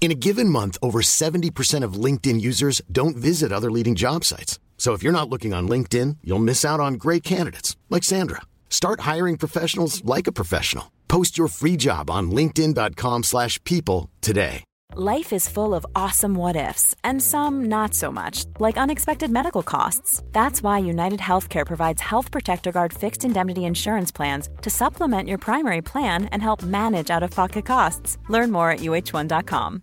In a given month, over 70% of LinkedIn users don't visit other leading job sites. So if you're not looking on LinkedIn, you'll miss out on great candidates like Sandra. Start hiring professionals like a professional. Post your free job on linkedin.com/people today. Life is full of awesome what ifs, and some not so much, like unexpected medical costs. That's why United Healthcare provides Health Protector Guard fixed indemnity insurance plans to supplement your primary plan and help manage out of pocket costs. Learn more at uh1.com.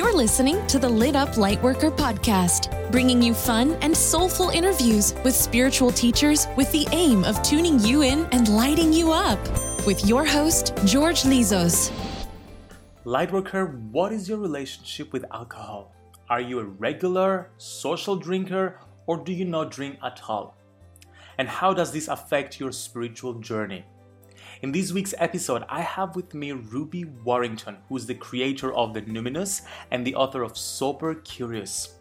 You're listening to the Lit Up Lightworker podcast, bringing you fun and soulful interviews with spiritual teachers with the aim of tuning you in and lighting you up. With your host, George Lizos. Lightworker, what is your relationship with alcohol? Are you a regular social drinker or do you not drink at all? And how does this affect your spiritual journey? In this week's episode, I have with me Ruby Warrington, who is the creator of The Numinous and the author of Sober Curious.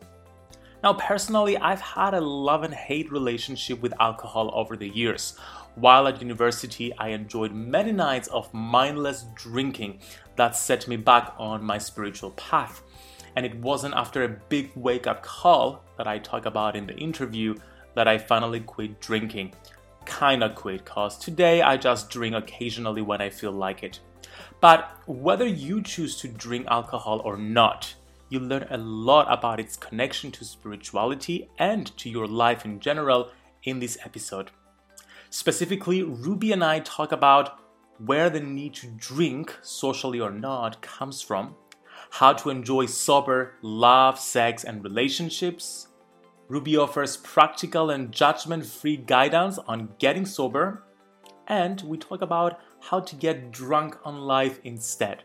Now, personally, I've had a love and hate relationship with alcohol over the years. While at university, I enjoyed many nights of mindless drinking that set me back on my spiritual path. And it wasn't after a big wake up call that I talk about in the interview that I finally quit drinking kinda quit cause today I just drink occasionally when I feel like it. But whether you choose to drink alcohol or not, you learn a lot about its connection to spirituality and to your life in general in this episode. Specifically, Ruby and I talk about where the need to drink, socially or not, comes from, how to enjoy sober love, sex, and relationships, Ruby offers practical and judgment free guidance on getting sober, and we talk about how to get drunk on life instead.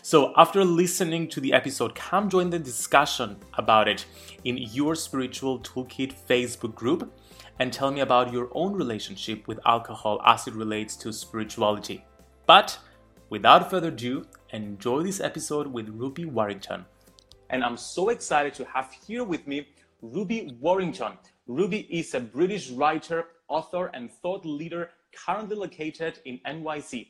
So, after listening to the episode, come join the discussion about it in your Spiritual Toolkit Facebook group and tell me about your own relationship with alcohol as it relates to spirituality. But without further ado, enjoy this episode with Ruby Warrington. And I'm so excited to have here with me Ruby Warrington. Ruby is a British writer, author, and thought leader currently located in NYC.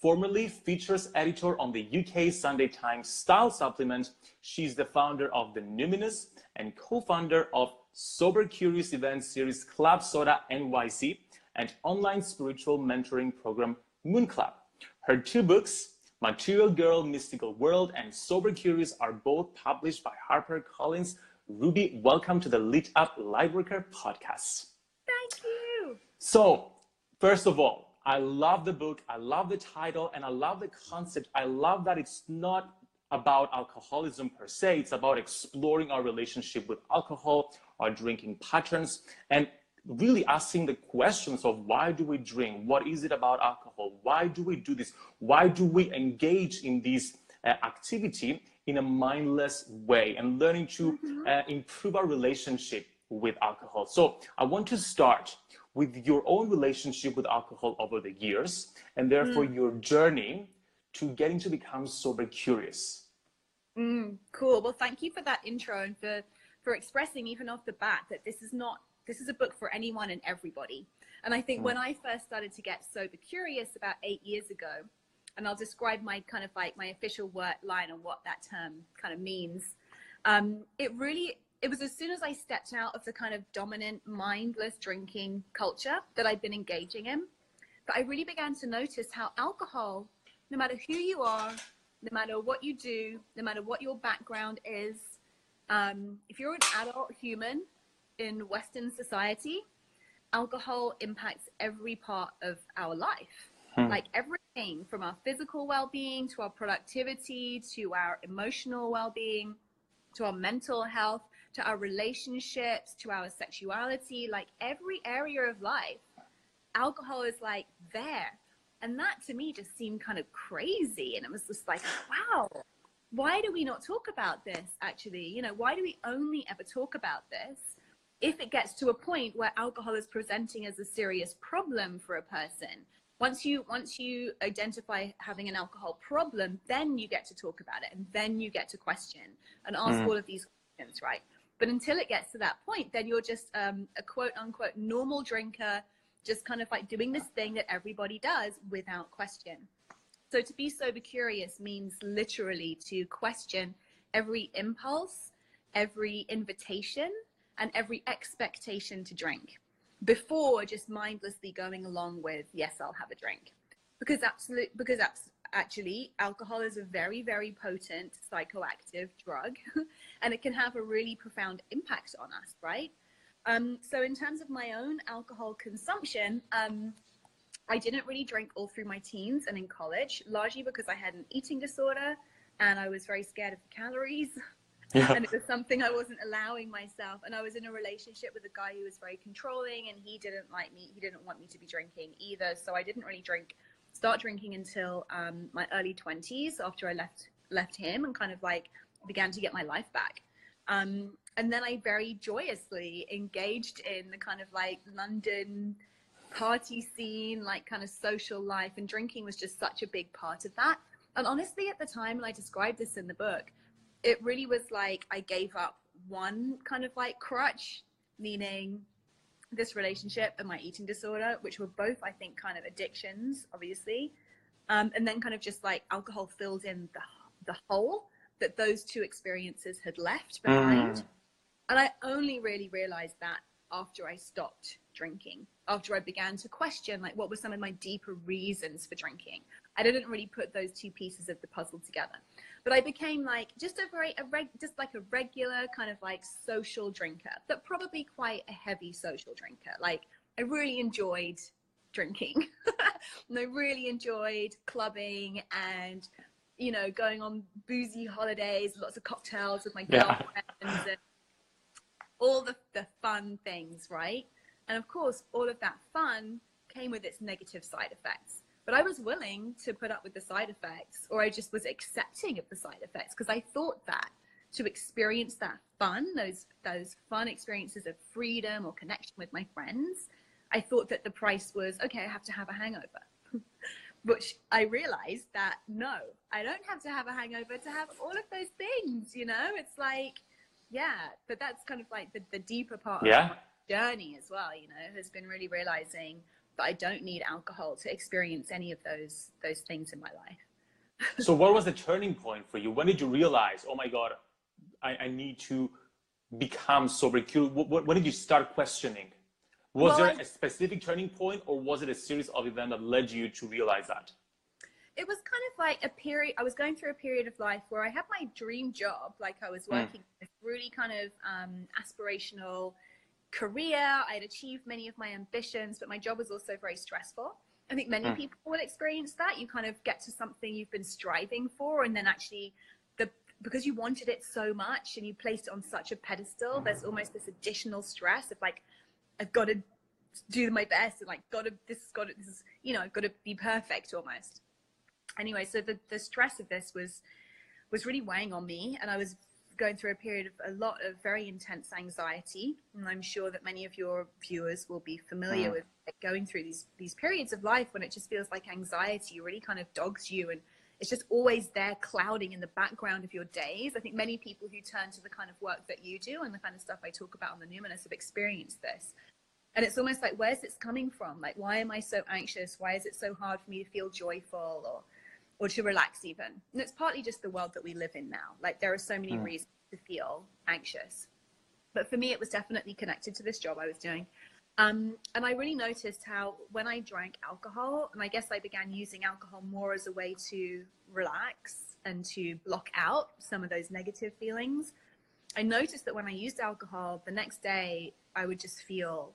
formerly features editor on the UK Sunday Times Style Supplement. She's the founder of The Numinous and co-founder of Sober Curious event series Club Soda NYC and online spiritual mentoring program Moon Club. Her two books, Material Girl, Mystical World, and Sober Curious, are both published by HarperCollins. Ruby, welcome to the Lit Up Lightworker podcast. Thank you. So, first of all, I love the book, I love the title, and I love the concept. I love that it's not about alcoholism per se, it's about exploring our relationship with alcohol, our drinking patterns, and really asking the questions of why do we drink? What is it about alcohol? Why do we do this? Why do we engage in this uh, activity in a mindless way and learning to mm-hmm. uh, improve our relationship with alcohol? So I want to start with your own relationship with alcohol over the years and therefore mm. your journey to getting to become sober curious. Mm, cool. Well, thank you for that intro and for for expressing even off the bat that this is not this is a book for anyone and everybody. And I think mm. when I first started to get sober curious about eight years ago, and I'll describe my kind of like my official work line on what that term kind of means. Um, it really, it was as soon as I stepped out of the kind of dominant mindless drinking culture that I'd been engaging in, that I really began to notice how alcohol, no matter who you are, no matter what you do, no matter what your background is, um, if you're an adult human in Western society, alcohol impacts every part of our life. Hmm. Like everything from our physical well being to our productivity to our emotional well being to our mental health to our relationships to our sexuality, like every area of life, alcohol is like there. And that to me just seemed kind of crazy. And it was just like, wow, why do we not talk about this actually? You know, why do we only ever talk about this? if it gets to a point where alcohol is presenting as a serious problem for a person once you once you identify having an alcohol problem then you get to talk about it and then you get to question and ask mm. all of these questions right? But until it gets to that point then you're just um, a quote unquote normal drinker just kind of like doing this thing that everybody does without question. So to be sober curious means literally to question every impulse every invitation and every expectation to drink before just mindlessly going along with yes i'll have a drink. Because absolute because that's actually alcohol is a very very potent psychoactive drug and it can have a really profound impact on us right? Um, so in terms of my own alcohol consumption um, i didn't really drink all through my teens and in college largely because i had an eating disorder and i was very scared of the calories yeah. and it was something I wasn't allowing myself. And I was in a relationship with a guy who was very controlling, and he didn't like me. He didn't want me to be drinking either. So I didn't really drink, start drinking until um, my early twenties after I left left him and kind of like began to get my life back. Um, and then I very joyously engaged in the kind of like London party scene, like kind of social life, and drinking was just such a big part of that. And honestly, at the time, and I described this in the book, it really was like I gave up one kind of like crutch, meaning this relationship and my eating disorder, which were both, I think, kind of addictions, obviously. Um, and then kind of just like alcohol filled in the, the hole that those two experiences had left behind. Mm. And I only really realized that after I stopped drinking, after I began to question, like, what were some of my deeper reasons for drinking? I didn't really put those two pieces of the puzzle together but I became like just a very a reg, just like a regular kind of like social drinker, but probably quite a heavy social drinker. Like I really enjoyed drinking, and I really enjoyed clubbing and you know going on boozy holidays, lots of cocktails with my girlfriends, and all the the fun things, right? And of course, all of that fun came with its negative side effects. But I was willing to put up with the side effects, or I just was accepting of the side effects because I thought that to experience that fun, those those fun experiences of freedom or connection with my friends, I thought that the price was okay. I have to have a hangover, which I realized that no, I don't have to have a hangover to have all of those things. You know, it's like yeah, but that's kind of like the, the deeper part yeah. of my journey as well. You know, has been really realizing that I don't need alcohol to experience any of those those things in my life. so what was the turning point for you? When did you realize, oh my God, I, I need to become sober? When did you start questioning? Was well, there a specific turning point or was it a series of events that led you to realize that? It was kind of like a period, I was going through a period of life where I had my dream job, like I was hmm. working mm. really kind of um, aspirational career. I had achieved many of my ambitions, but my job was also very stressful. I think many mm. people will experience that. You kind of get to something you've been striving for, and then actually, the because you wanted it so much and you placed it on such a pedestal, there's almost this additional stress of like, I've got to do my best and like, got to this has got to this is you know, I've got to be perfect almost. Anyway, so the the stress of this was was really weighing on me, and I was going through a period of a lot of very intense anxiety, and I'm sure that many of your viewers will be familiar mm. with going through these these periods of life when it just feels like anxiety really kind of dogs you and it's just always there clouding in the background of your days. I think many people who turn to the kind of work that you do and the kind of stuff I talk about on the Numinous have experienced this. And it's almost like, where's this coming from? Like, why am I so anxious? Why is it so hard for me to feel joyful or, or to relax even? And it's partly just the world that we live in now. Like, there are so many mm. reasons to feel anxious. But for me, it was definitely connected to this job I was doing. Um, and I really noticed how when I drank alcohol, and I guess I began using alcohol more as a way to relax and to block out some of those negative feelings. I noticed that when I used alcohol, the next day I would just feel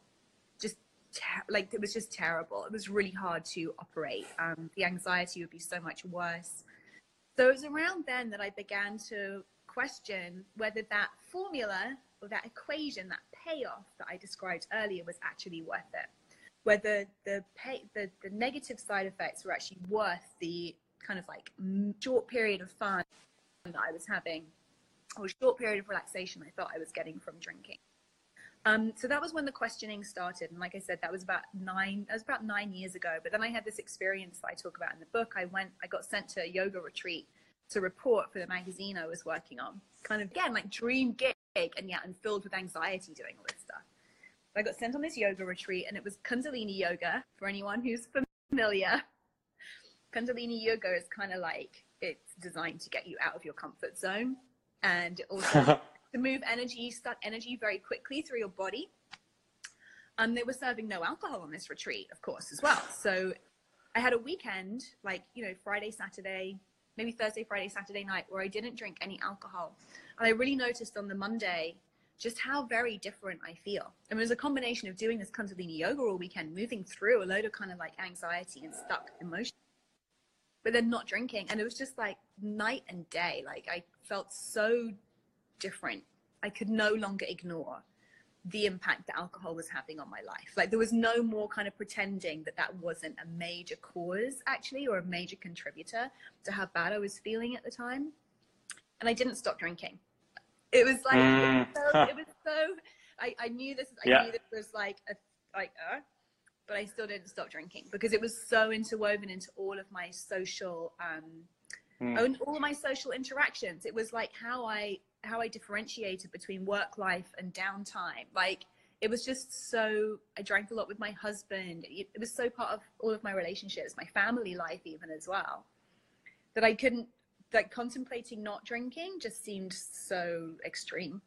just ter- like it was just terrible. It was really hard to operate. Um, the anxiety would be so much worse. So it was around then that I began to question whether that formula or that equation, that payoff that I described earlier was actually worth it. Whether the pay, the, the negative side effects were actually worth the kind of like short period of fun that I was having or short period of relaxation I thought I was getting from drinking. Um, so that was when the questioning started, and like I said, that was about nine. That was about nine years ago. But then I had this experience that I talk about in the book. I went, I got sent to a yoga retreat to report for the magazine I was working on. Kind of again like dream gig, and yet I'm filled with anxiety doing all this stuff. I got sent on this yoga retreat, and it was Kundalini yoga. For anyone who's familiar, Kundalini yoga is kind of like it's designed to get you out of your comfort zone, and also to move energy, you suck energy very quickly through your body. And um, they were serving no alcohol on this retreat, of course, as well. So I had a weekend, like you know, Friday, Saturday, maybe Thursday, Friday, Saturday night where I didn't drink any alcohol. And I really noticed on the Monday just how very different I feel. And it was a combination of doing this Kundalini yoga all weekend, moving through a load of kind of like anxiety and stuck emotion, but then not drinking. And it was just like night and day. Like I felt so different. I could no longer ignore the impact that alcohol was having on my life. Like there was no more kind of pretending that that wasn't a major cause actually or a major contributor to how bad I was feeling at the time. And I didn't stop drinking. It was like mm. it, was so, it, was so, I, I knew this I yeah. knew this was like a like uh but I still didn't stop drinking because it was so interwoven into all of my social um mm. all my social interactions. It was like how I how I differentiated between work life and downtime. Like it was just so I drank a lot with my husband. It, it was so part of all of my relationships, my family life even as well. That I couldn't like contemplating not drinking just seemed so extreme.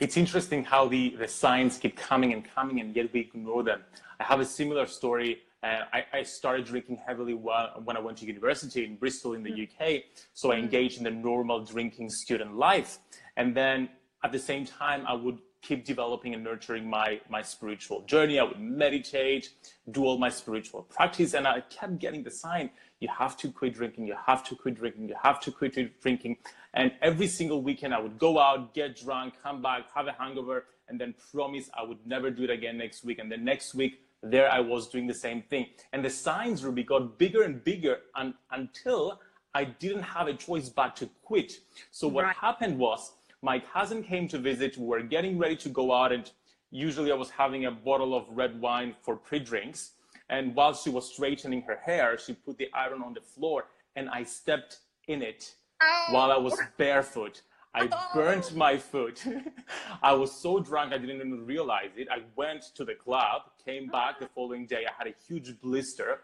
It's interesting how the, the signs keep coming and coming and yet we ignore them. I have a similar story uh, I, I, started drinking heavily when I went to university in Bristol in the mm. UK. So I mm. engaged in the normal drinking student life. And then at the same time, I would keep developing and nurturing my, my spiritual journey. I would meditate, do all my spiritual practice. And I kept getting the sign, you have to quit drinking, you have to quit drinking, you have to quit drinking. And every single weekend I would go out, get drunk, come back, have a hangover, and then promise I would never do it again next week. And then next week, there I was doing the same thing. And the signs, Ruby, got bigger and bigger un- until I didn't have a choice but to quit. So what right. happened was my cousin came to visit. We were getting ready to go out, and usually I was having a bottle of red wine for pre-drinks. And while she was straightening her hair, she put the iron on the floor, and I stepped in it oh. while I was barefoot. I burnt my foot. I was so drunk I didn't even realize it. I went to the club, came back the following day. I had a huge blister.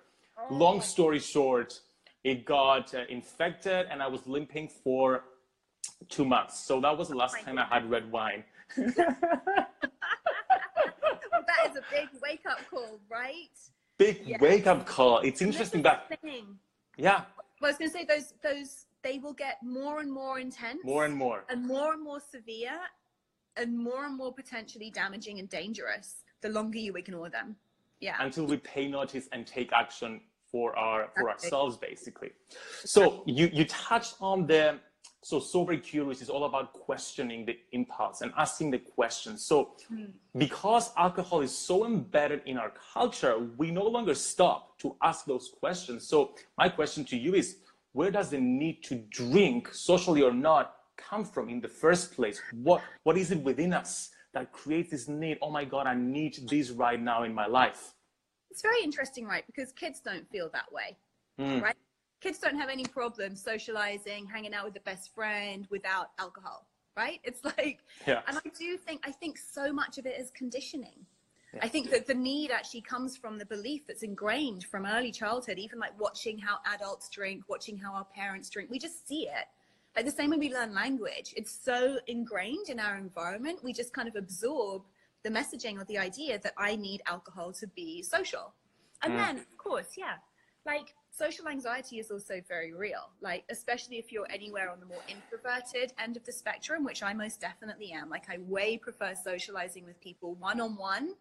Long story short, it got uh, infected and I was limping for two months. So that was the last time I had red wine. that is a big wake up call, right? Big Yeah. wake up call. It's interesting that, thing. yeah, Well, I was going to say those those they will get more and more intense, more and more. and more and more severe, and more and more potentially damaging and dangerous the longer you ignore them. Yeah. until we pay notice and take action for our for Exactly. ourselves basically so you you touched on the so sober curious is all about questioning the impulse and asking the questions so hmm. because alcohol is so embedded in our culture we no longer stop to ask those questions so my question to you is where does the need to drink socially or not come from in the first place what what is it within us that creates this need oh my god i need this right now in my life It's very interesting, right? Because kids don't feel that way, Mm. right? Kids don't have any problem socializing, hanging out with the best friend without alcohol, right? It's like, Yeah. and I do think, I think so much of it is conditioning. I think that the need actually comes from the belief that's ingrained from early childhood, even like watching how adults drink, watching how our parents drink. We just see it. Like the same way we learn language, it's so ingrained in our environment, we just kind of absorb the messaging or the idea that I need alcohol to be social. And then, of course, yeah, like social anxiety is also very real. Like, especially if you're anywhere on the more introverted end of the spectrum, which I most definitely am. Like, I way prefer socializing with people one on one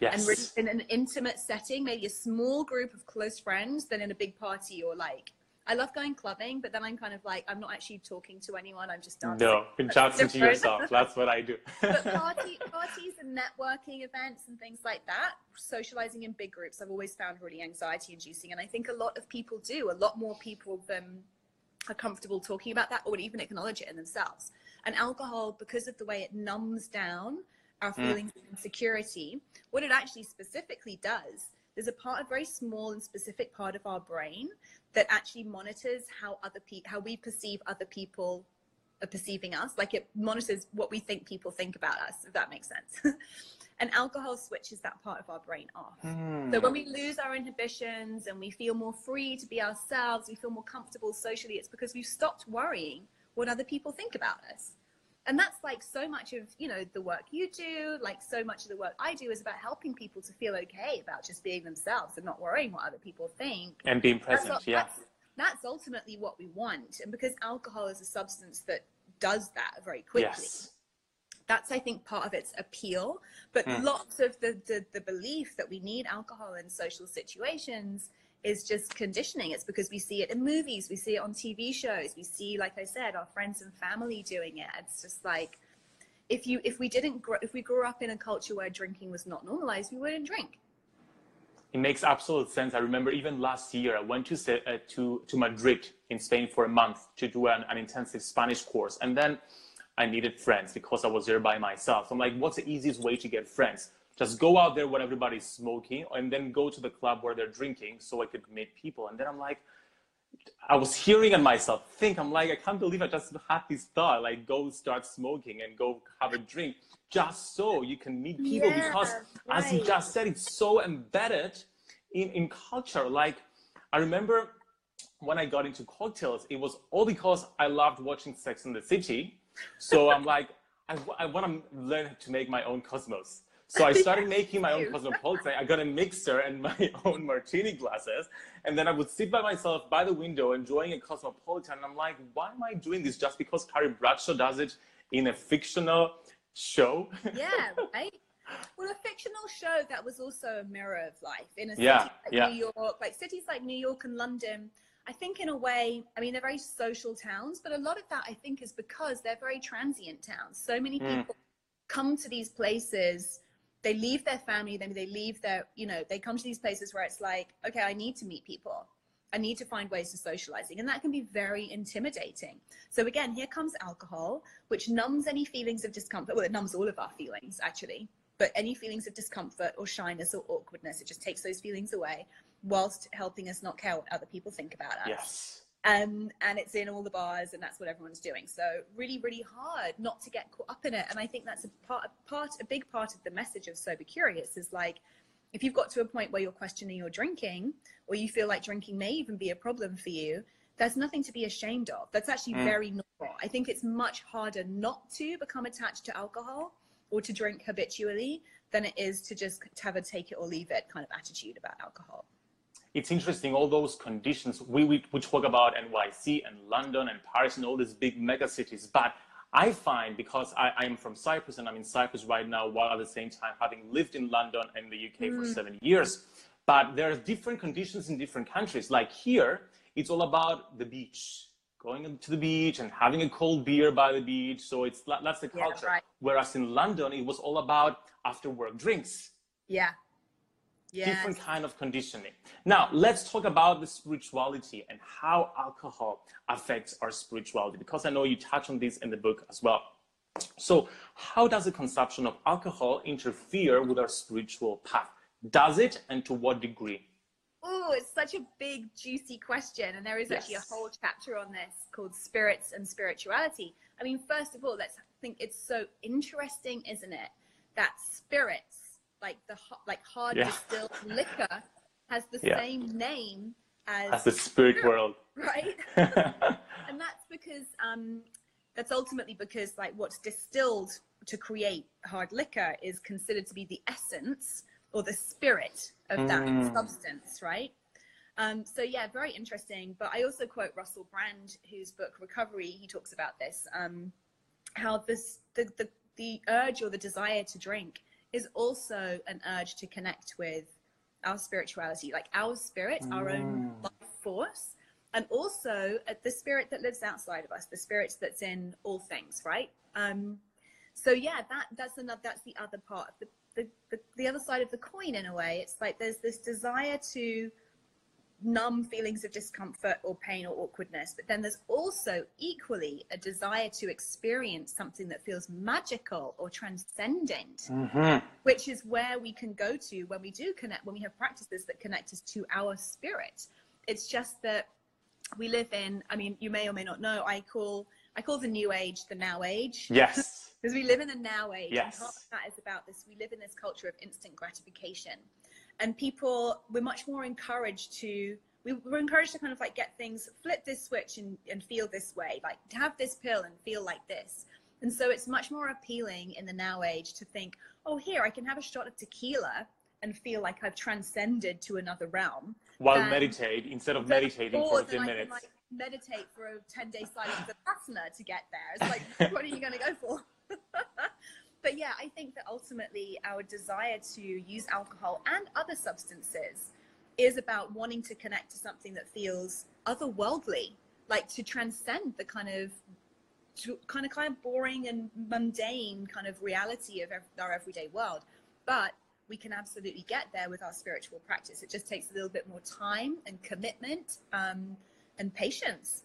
yes and really in an intimate setting, maybe a small group of close friends, than in a big party or like. I love going clubbing, but then I'm kind of like I'm not actually talking to anyone. I'm just dancing. no you're dancing to yourself that's what i do but party, parties and networking events and things like that, socializing in big groups, I've always found really anxiety inducing. And I think a lot of people do. A lot more people than are comfortable talking about that or would even acknowledge it in themselves. And alcohol, because of the way it numbs down our mm. feelings of insecurity, what it actually specifically does, there's a part, a very small and specific part of our brain that actually monitors how other people, how we perceive other people are perceiving us. Like it monitors what we think people think about us, if that makes sense. and alcohol switches that part of our brain off. So when we hmm. lose our inhibitions and we feel more free to be ourselves, we feel more comfortable socially, it's because we've stopped worrying what other people think about us. And that's like so much of, you know, the work you do, like so much of the work I do is about helping people to feel okay about just being themselves and not worrying what other people think and being that's, present ul- yeah that's, that's ultimately what we want. And because alcohol is a substance that does that very quickly, yes that's I think part of its appeal. But Mm. lots of the, the the belief that we need alcohol in social situations is just conditioning. It's because we see it in movies, we see it on TV shows, we see, like I said, our friends and family doing it. It's just like if you if we didn't grow if we grew up in a culture where drinking was not normalized, we wouldn't drink. It makes absolute sense. I remember even last year, I went to uh, to to Madrid in Spain for a month to do an, an intensive Spanish course, and then I needed friends because I was there by myself. So I'm like, what's the easiest way to get friends? Just go out there when everybody's smoking, and then go to the club where they're drinking, so I could meet people. And then I'm like, I was hearing on myself think, I'm like, I can't believe I just had this thought, like go start smoking and go have a drink, just so you can meet people. Yeah, because as you just said, it's so embedded in, in culture. Like I remember when I got into cocktails, it was all because I loved watching Sex in the City. So I'm like, I, I want to learn to make my own cosmos. So I started making my own cosmopolitan. I got a mixer and my own martini glasses. And then I would sit by myself by the window enjoying a cosmopolitan. And I'm like, why am I doing this? Just because Carrie Bradshaw does it in a fictional show? yeah, right? Well, a fictional show that was also a mirror of life in a city Yeah, like yeah. New York, like cities like New York and London. I think in a way, I mean, they're very social towns, but a lot of that I think is because they're very transient towns. So many Mm. people come to these places, they leave their family, then they leave their, you know, they come to these places where it's like, okay, I need to meet people. I need to find ways to socializing. And that can be very intimidating. So again, here comes alcohol, which numbs any feelings of discomfort. Well, it numbs all of our feelings actually, but any feelings of discomfort or shyness or awkwardness, it just takes those feelings away whilst helping us not care what other people think about us. Yes. um, and it's in all the bars and that's what everyone's doing so really really hard not to get caught up in it and i think that's a part, part a big part of the message of sober curious is like if you've got to a point where you're questioning your drinking or you feel like drinking may even be a problem for you there's nothing to be ashamed of that's actually mm. very normal i think it's much harder not to become attached to alcohol or to drink habitually than it is to just have a take it or leave it kind of attitude about alcohol. It's interesting all those conditions we, we, we talk about nyc and london and paris and all these big mega cities but i find because I, i'm from cyprus and i'm in cyprus right now while at the same time having lived in london and the uk mm. for seven years but there are different conditions in different countries. Like here it's all about the beach going to the beach and having a cold beer by the beach so it's that's the culture yeah, right. whereas in london it was all about after work drinks yeah yes. different kind of conditioning. Now, let's talk about the spirituality and how alcohol affects our spirituality, because I know you touch on this in the book as well. So, how does the consumption of alcohol interfere with our spiritual path? Does it, and to what degree? Oh, it's such a big, juicy question. And there is yes. actually a whole chapter on this called Spirits and Spirituality. I mean, first of all, let's think it's so interesting, isn't it? That spirits like the like hard yeah. distilled liquor has the yeah. same name as, as the spirit world, right? and that's because um, that's ultimately because like what's distilled to create hard liquor is considered to be the essence or the spirit of that mm. substance, right? Um, so yeah, very interesting. But I also quote Russell Brand, whose book Recovery, he talks about this, um, how this the, the the urge or the desire to drink is also an urge to connect with our spirituality, like our spirit, mm. our own mm. life force, and also uh, the spirit that lives outside of us, the spirit that's in all things, right? Um, so yeah, that that's another that's the other part of the, the, the, the other side of the coin in a way. It's like there's this desire to numb feelings of discomfort or pain or awkwardness. But then there's also equally a desire to experience something that feels magical or transcendent, mm-hmm. which is where we can go to when we do connect, when we have practices that connect us to our spirit. It's just that we live in, I mean, you may or may not know, I call I call the new age the now age. Yes. because we live in the now age. Yes. And part of that is about this. We live in this culture of instant gratification and people we're much more encouraged to we were encouraged to kind of like get things flip this switch and, and feel this way like to have this pill and feel like this and so it's much more appealing in the now age to think oh here i can have a shot of tequila and feel like i've transcended to another realm while meditate instead of meditating for 15 minutes can, like, meditate for a 10 day silence vipassana to get there it's like what are you going to go for but yeah, I think that ultimately our desire to use alcohol and other substances is about wanting to connect to something that feels otherworldly, like to transcend the kind of kind of kind of boring and mundane kind of reality of our everyday world. But we can absolutely get there with our spiritual practice. It just takes a little bit more time and commitment um, and patience.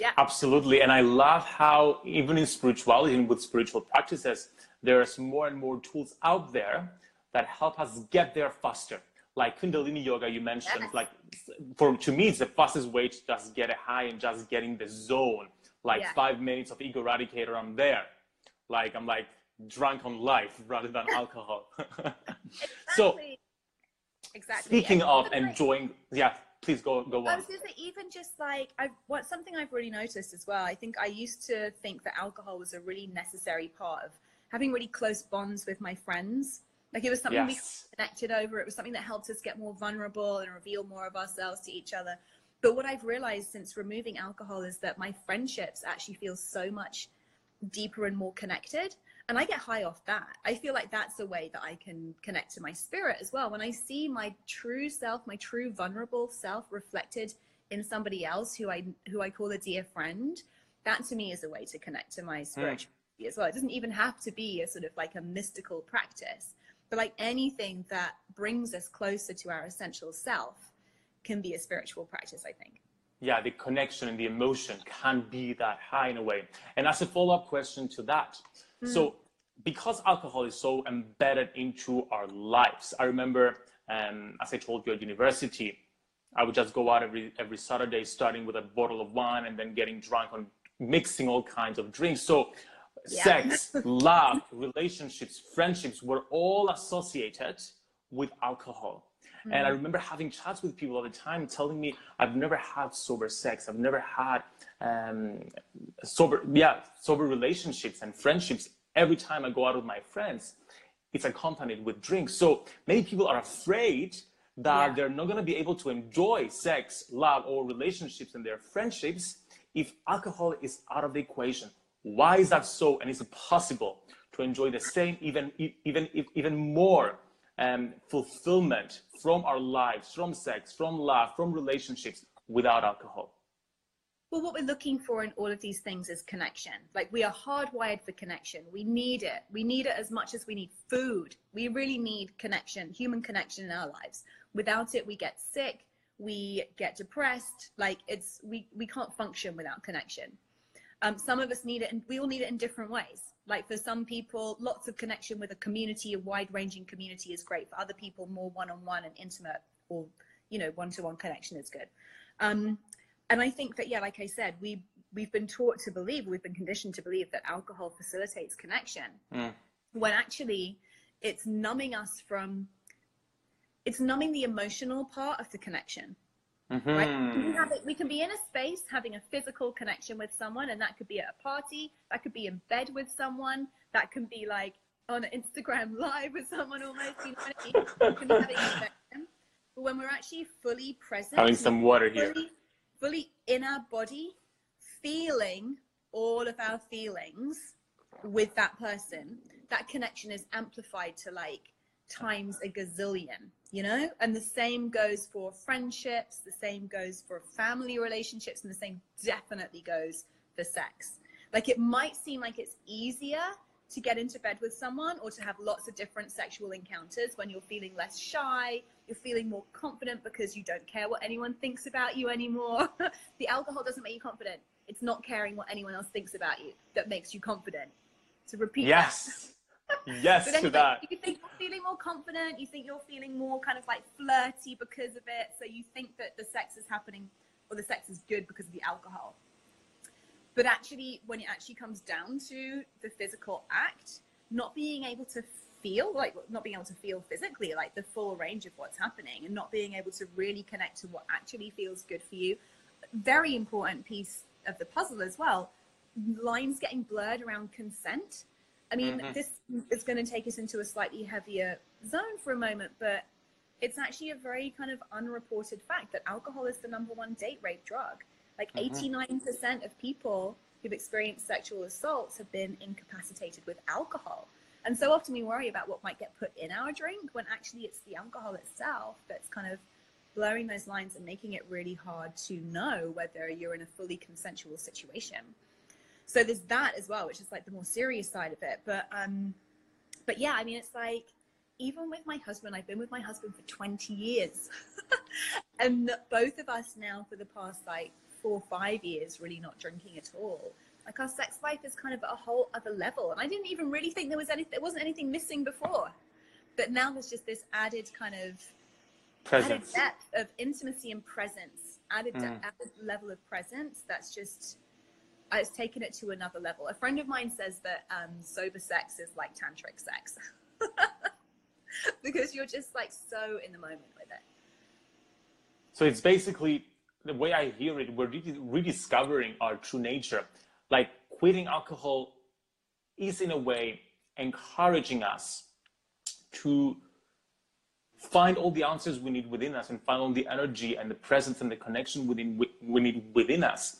Yeah. Absolutely. And I love how even in spirituality and with spiritual practices, there's more and more tools out there that help us get there faster. Like Kundalini yoga, you mentioned, yes. like for to me, it's the fastest way to just get a high and just getting the zone. Like yeah. five minutes of ego eradicator, I'm there. Like I'm like drunk on life rather than alcohol. exactly. So exactly. Speaking And of enjoying, yeah, please go go I on. was going to say, even just like I, what something I've really noticed as well. I think I used to think that alcohol was a really necessary part of having really close bonds with my friends. Like it was something we connected over. It was something that helped us get more vulnerable and reveal more of ourselves to each other. But what I've realized since removing alcohol is that my friendships actually feel so much deeper and more connected. And I get high off that. I feel like that's a way that I can connect to my spirit as well. When I see my true self, my true vulnerable self reflected in somebody else who I who I call a dear friend, that to me is a way to connect to my hmm. spirituality as well. It doesn't even have to be a sort of like a mystical practice, but like anything that brings us closer to our essential self can be a spiritual practice, I think. yeah, the connection and the emotion can be that high in a way. And as a follow up question to that, so because alcohol is so embedded into our lives, I remember, um, as I told you at university, I would just go out every every Saturday, starting with a bottle of wine and then getting drunk on mixing all kinds of drinks. So, sex, love, relationships, friendships were all associated with alcohol. And I remember having chats with people all the time telling me, I've never had sober sex. I've never had um, sober, yeah, sober relationships and friendships. Every time I go out with my friends, it's accompanied with drinks. So many people are afraid that Yeah. they're not going to be able to enjoy sex, love, or relationships and their friendships if alcohol is out of the equation. Why is that so? And is it possible to enjoy the same, even even even more um, fulfillment from our lives, from sex, from love, from relationships without alcohol? Well, what we're looking for in all of these things is connection. Like we are hardwired for connection. We need it. We need it as much as we need food. We really need connection, human connection in our lives. Without it, we get sick, we get depressed. Like it's we we can't function without connection. Um, some of us need it, and we all need it in different ways. Like for some people, lots of connection with a community, a wide-ranging community is great. For other people, more one-on-one and intimate, or you know, one-to-one connection is good. Um, and I think that yeah, like I said, we we've been taught to believe, we've been conditioned to believe that alcohol facilitates connection, when actually it's numbing us from, it's numbing the emotional part of the connection right? Mm-hmm. We, have we can be in a space having a physical connection with someone, and that could be at a party, that could be in bed with someone, that can be like on Instagram live with someone almost. You know what I mean? We can be having a. But when we're actually fully present, Having some water here. fully, fully in our body, feeling all of our feelings with that person, that connection is amplified to like times a gazillion, you know? And the same goes for friendships, the same goes for family relationships, and the same definitely goes for sex. Like it might seem like it's easier to get into bed with someone or to have lots of different sexual encounters when you're feeling less shy, you're feeling more confident because you don't care what anyone thinks about you anymore. the alcohol doesn't make you confident. It's not caring what anyone else thinks about you that makes you confident. To repeat that. Yes. To that. you think you're feeling more confident, you think you're feeling more kind of like flirty because of it, so you think that the sex is happening or the sex is good because of the alcohol. But actually, when it actually comes down to the physical act, not being able to feel like not being able to feel physically like the full range of what's happening and not being able to really connect to what actually feels good for you very important piece of the puzzle as well lines getting blurred around consent i mean mm-hmm. this is going to take us into a slightly heavier zone for a moment but it's actually a very kind of unreported fact that alcohol is the number one date rape drug. Like mm-hmm. 89% of people who've experienced sexual assaults have been incapacitated with alcohol. And so often we worry about what might get put in our drink when actually it's the alcohol itself that's kind of blurring those lines and making it really hard to know whether you're in a fully consensual situation. So there's that as well, which is like the more serious side of it. But um, but yeah, I mean, it's like even with my husband, I've been with my husband for 20 years, and both of us now for the past like four or five years really not drinking at all. Like our sex life is kind of at a whole other level, and I didn't even really think there was any there wasn't anything missing before, but now there's just this added kind of added Presence. depth of intimacy and presence, added, de- added level of presence. That's just, it's taken it to another level. A friend of mine says that um, sober sex is like tantric sex. because you're just like so in the moment with it. So it's basically the way I hear it, we're rediscovering our true nature. Like quitting alcohol is in a way encouraging us to find all the answers we need within us and find all the energy and the presence and the connection within we need within us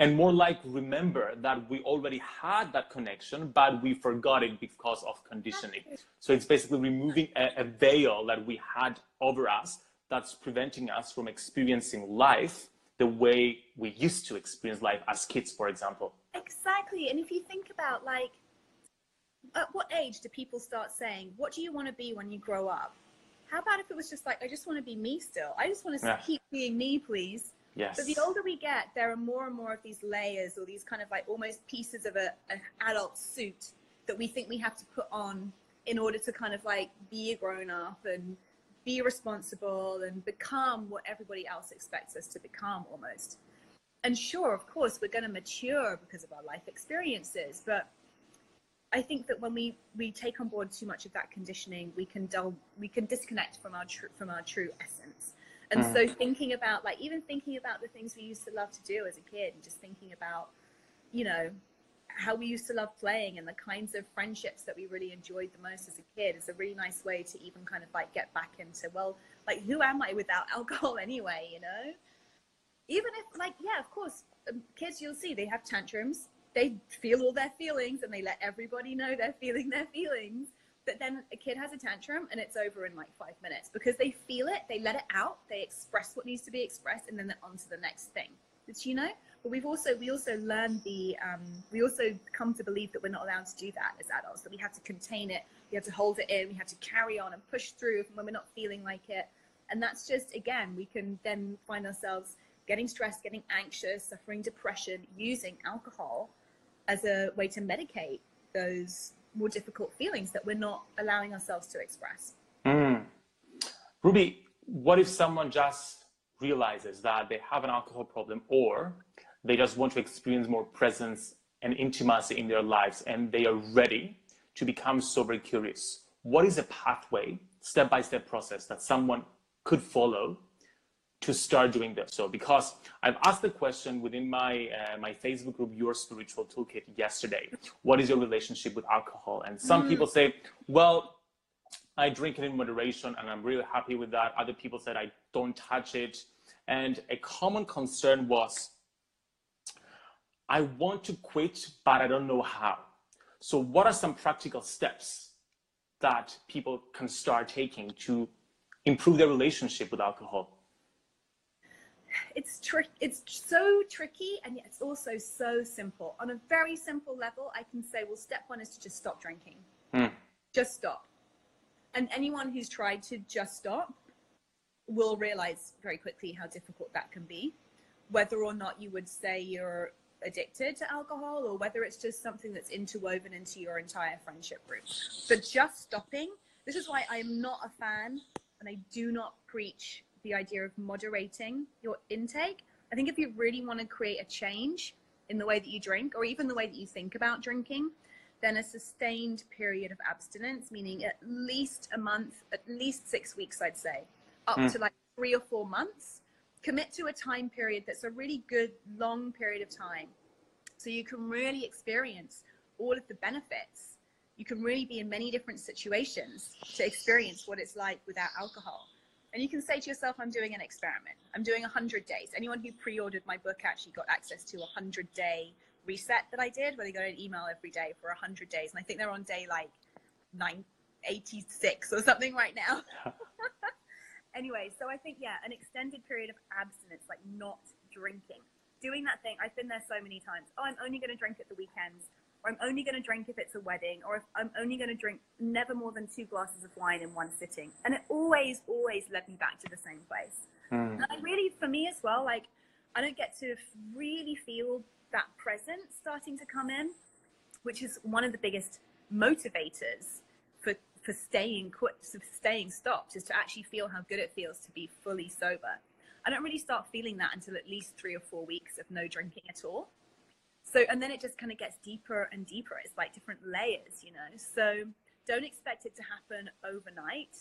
and more like remember that we already had that connection but we forgot it because of conditioning so it's basically removing a, a veil that we had over us that's preventing us from experiencing life the way we used to experience life as kids for example exactly and if you think about like at what age do people start saying what do you want to be when you grow up how about if it was just like, I just want to be me still. I just want to yeah. keep being me, please. Yes. But the older we get, there are more and more of these layers or these kind of like almost pieces of a, an adult suit that we think we have to put on in order to kind of like be a grown up and be responsible and become what everybody else expects us to become almost. And sure, of course, we're going to mature because of our life experiences, but I think that when we we take on board too much of that conditioning, we can dull, we can disconnect from our true from our true essence. And mm. so thinking about like even thinking about the things we used to love to do as a kid, and just thinking about, you know, how we used to love playing and the kinds of friendships that we really enjoyed the most as a kid is a really nice way to even kind of like get back into well, like who am I without alcohol anyway, you know? Even if like yeah, of course, um, kids you'll see they have tantrums they feel all their feelings and they let everybody know they're feeling their feelings. But then a kid has a tantrum and it's over in like five minutes because they feel it, they let it out, they express what needs to be expressed, and then they're on to the next thing. Did you know? But we've also we also learned the um, we also come to believe that we're not allowed to do that as adults. That we have to contain it, we have to hold it in, we have to carry on and push through when we're not feeling like it. And that's just again, we can then find ourselves getting stressed, getting anxious, suffering depression, using alcohol as a way to medicate those more difficult feelings that we're not allowing ourselves to express. Mm. Ruby, what if someone just realizes that they have an alcohol problem or they just want to experience more presence and intimacy in their lives and they are ready to become sober curious? What is a pathway, step by step process that someone could follow to start doing this. So because I've asked the question within my uh, my Facebook group, Your Spiritual Toolkit, yesterday, what is your relationship with alcohol? And some mm. people say, well, I drink it in moderation and I'm really happy with that. Other people said I don't touch it. And a common concern was, I want to quit, but I don't know how. So what are some practical steps that people can start taking to improve their relationship with alcohol? It's trick it's so tricky and yet it's also so simple. On a very simple level i can say well step one is to just stop drinking. Mm. just stop. And anyone who's tried to just stop will realize very quickly how difficult that can be. Whether or not you would say you're addicted to alcohol or whether it's just something that's interwoven into your entire friendship group. But just stopping this is why i'm not a fan and i do not preach the idea of moderating your intake. I think if you really want to create a change in the way that you drink or even the way that you think about drinking, then a sustained period of abstinence, meaning at least a month, at least six weeks, I'd say, up mm. to like three or four months. Commit to a time period that's a really good long period of time. So you can really experience all of the benefits. You can really be in many different situations to experience what it's like without alcohol. And you can say to yourself, I'm doing an experiment. I'm doing 100 days. Anyone who pre ordered my book actually got access to a 100 day reset that I did, where they got an email every day for 100 days. And I think they're on day like 986 or something right now. anyway, so I think, yeah, an extended period of abstinence, like not drinking. Doing that thing, I've been there so many times. Oh, I'm only going to drink at the weekends or I'm only going to drink if it's a wedding, or if I'm only going to drink never more than two glasses of wine in one sitting. And it always, always led me back to the same place. Mm. And I really, for me as well, like I don't get to really feel that presence starting to come in, which is one of the biggest motivators for for staying quit, for staying stopped, is to actually feel how good it feels to be fully sober. I don't really start feeling that until at least three or four weeks of no drinking at all so and then it just kind of gets deeper and deeper it's like different layers you know so don't expect it to happen overnight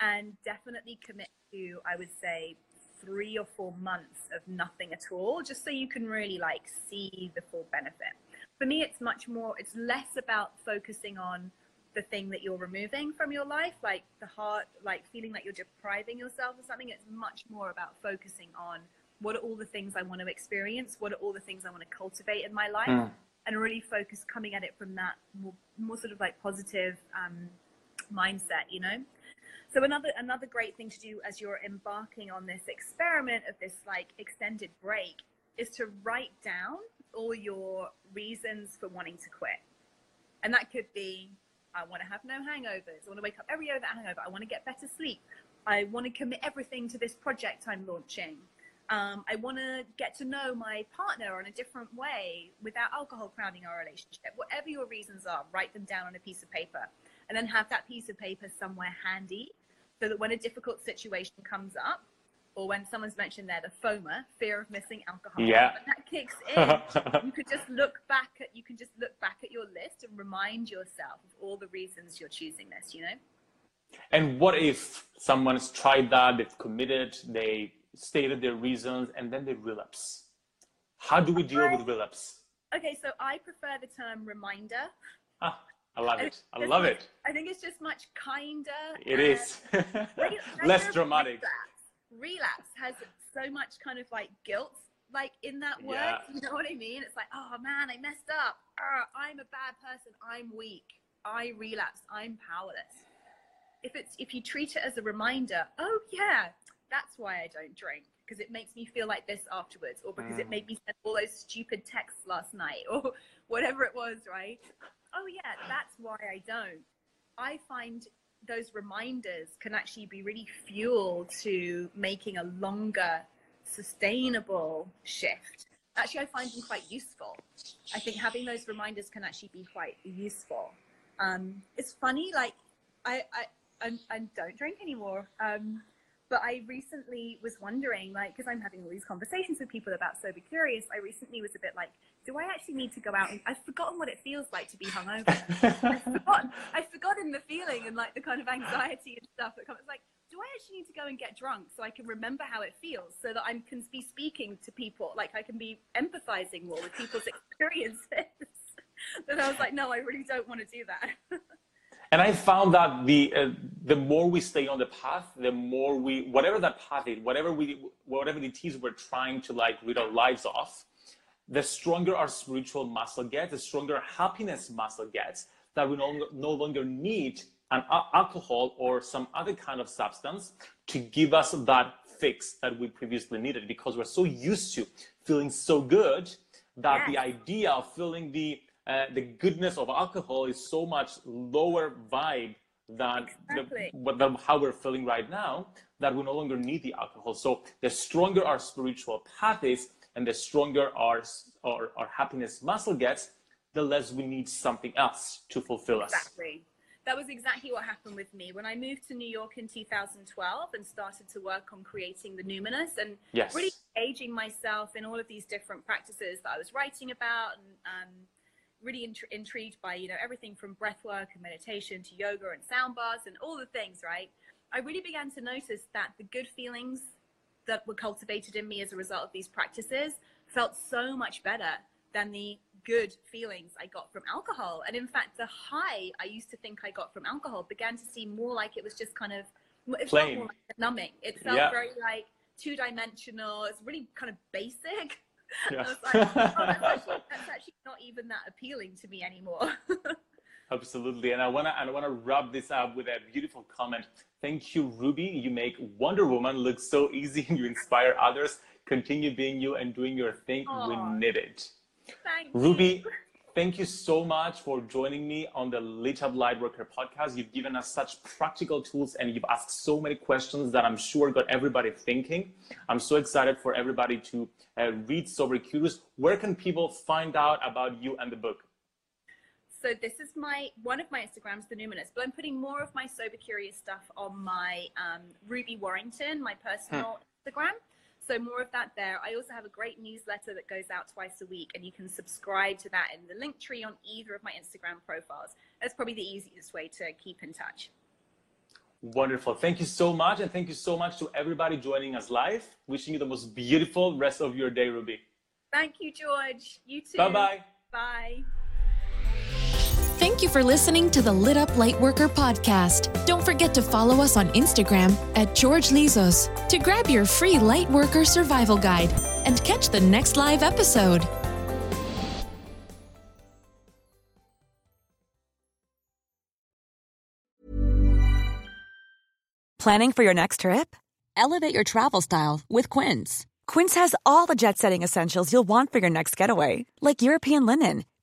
and definitely commit to, I would say, three or four months of nothing at all, just so you can really like see the full benefit. For me, it's much more, it's less about focusing on the thing that you're removing from your life, like the heart, like feeling like you're depriving yourself of something. It's much more about focusing on what are all the things I want to experience, what are all the things I want to cultivate in my life, mm. and really focus coming at it from that more, more sort of like positive um, mindset, you know. So another another great thing to do as you're embarking on this experiment of this like extended break is to write down all your reasons for wanting to quit. And that could be I want to have no hangovers. I want to wake up every day without hangover. I want to get better sleep. I want to commit everything to this project I'm launching. Um, I want to get to know my partner in a different way without alcohol crowding our relationship. Whatever your reasons are, write them down on a piece of paper and then have that piece of paper somewhere handy so that when a difficult situation comes up, or when someone's mentioned there the FOMA, fear of missing alcohol, yeah. when that kicks in, you could just look back at you can just look back at your list and remind yourself of all the reasons you're choosing this. You know. And what if someone's tried that, they've committed, they stated their reasons, and then they relapse? How do we deal with relapse? Okay, so I prefer the term reminder. Ah, I love it. I love it. I think it's just much kinder. It is. Less dramatic. Relapse. relapse has so much kind of like guilt like in that word. Yeah. You know what I mean? It's like, oh man, I messed up. Uh, I'm a bad person. I'm weak. I relapse. I'm powerless. If it's if you treat it as a reminder, oh yeah, that's why I don't drink because it makes me feel like this afterwards, or because mm. it made me send all those stupid texts last night, or whatever it was, right? oh yeah, that's why I don't. I find those reminders can actually be really fuel to making a longer, sustainable shift. Actually, I find them quite useful. I think having those reminders can actually be quite useful. Um, it's funny, like I, I, I, I don't drink anymore. Um, but I recently was wondering, like, because I'm having all these conversations with people about sober curious, I recently was a bit like, do I actually need to go out? And I've forgotten what it feels like to be hungover. I've forgotten, I've forgotten the feeling and like the kind of anxiety and stuff that comes. Like, do I actually need to go and get drunk so I can remember how it feels, so that I can be speaking to people, like I can be empathizing more with people's experiences? and I was like, no, I really don't want to do that. and I found that the uh, the more we stay on the path, the more we whatever that path is, whatever we whatever it is we're trying to like rid our lives off, the stronger our spiritual muscle gets, the stronger happiness muscle gets. That we no, no longer need an alcohol or some other kind of substance to give us that fix that we previously needed because we're so used to feeling so good that yes. the idea of feeling the uh, the goodness of alcohol is so much lower vibe than, exactly. the, than how we're feeling right now that we no longer need the alcohol. So the stronger our spiritual path is and the stronger our, our, our happiness muscle gets, the less we need something else to fulfill us. Exactly. That was exactly what happened with me when I moved to New York in 2012 and started to work on creating the Numinous and yes. really engaging myself in all of these different practices that I was writing about and um, really int- intrigued by you know everything from breath work and meditation to yoga and sound baths and all the things right i really began to notice that the good feelings that were cultivated in me as a result of these practices felt so much better than the good feelings I got from alcohol. And in fact, the high I used to think I got from alcohol began to seem more like it was just kind of it felt more like numbing. It felt yeah. very like two dimensional. It's really kind of basic. Yeah. Like, oh, that's, actually, that's actually not even that appealing to me anymore. Absolutely, and I wanna and I wanna wrap this up with a beautiful comment. Thank you, Ruby. You make Wonder Woman look so easy, you inspire others. Continue being you and doing your thing. We need it. Ruby, thank you so much for joining me on the Lit Up Lightworker podcast. You've given us such practical tools and you've asked so many questions that I'm sure got everybody thinking. I'm so excited for everybody to uh, read Sober Curious. Where can people find out about you and the book? So this is my one of my Instagrams, the Numinous, but I'm putting more of my sober curious stuff on my um, Ruby Warrington, my personal hmm. Instagram. So more of that there. I also have a great newsletter that goes out twice a week, and you can subscribe to that in the Linktree on either of my Instagram profiles. That's probably the easiest way to keep in touch. Wonderful. Thank you so much. And thank you so much to everybody joining us live. Wishing you the most beautiful rest of your day, Ruby. Thank you, George. You too. Bye-bye. Bye. Thank you for listening to the Lit Up Lightworker podcast. Don't forget to follow us on Instagram at George Lizos to grab your free Lightworker survival guide and catch the next live episode. Planning for your next trip? Elevate your travel style with Quince. Quince has all the jet setting essentials you'll want for your next getaway, like European linen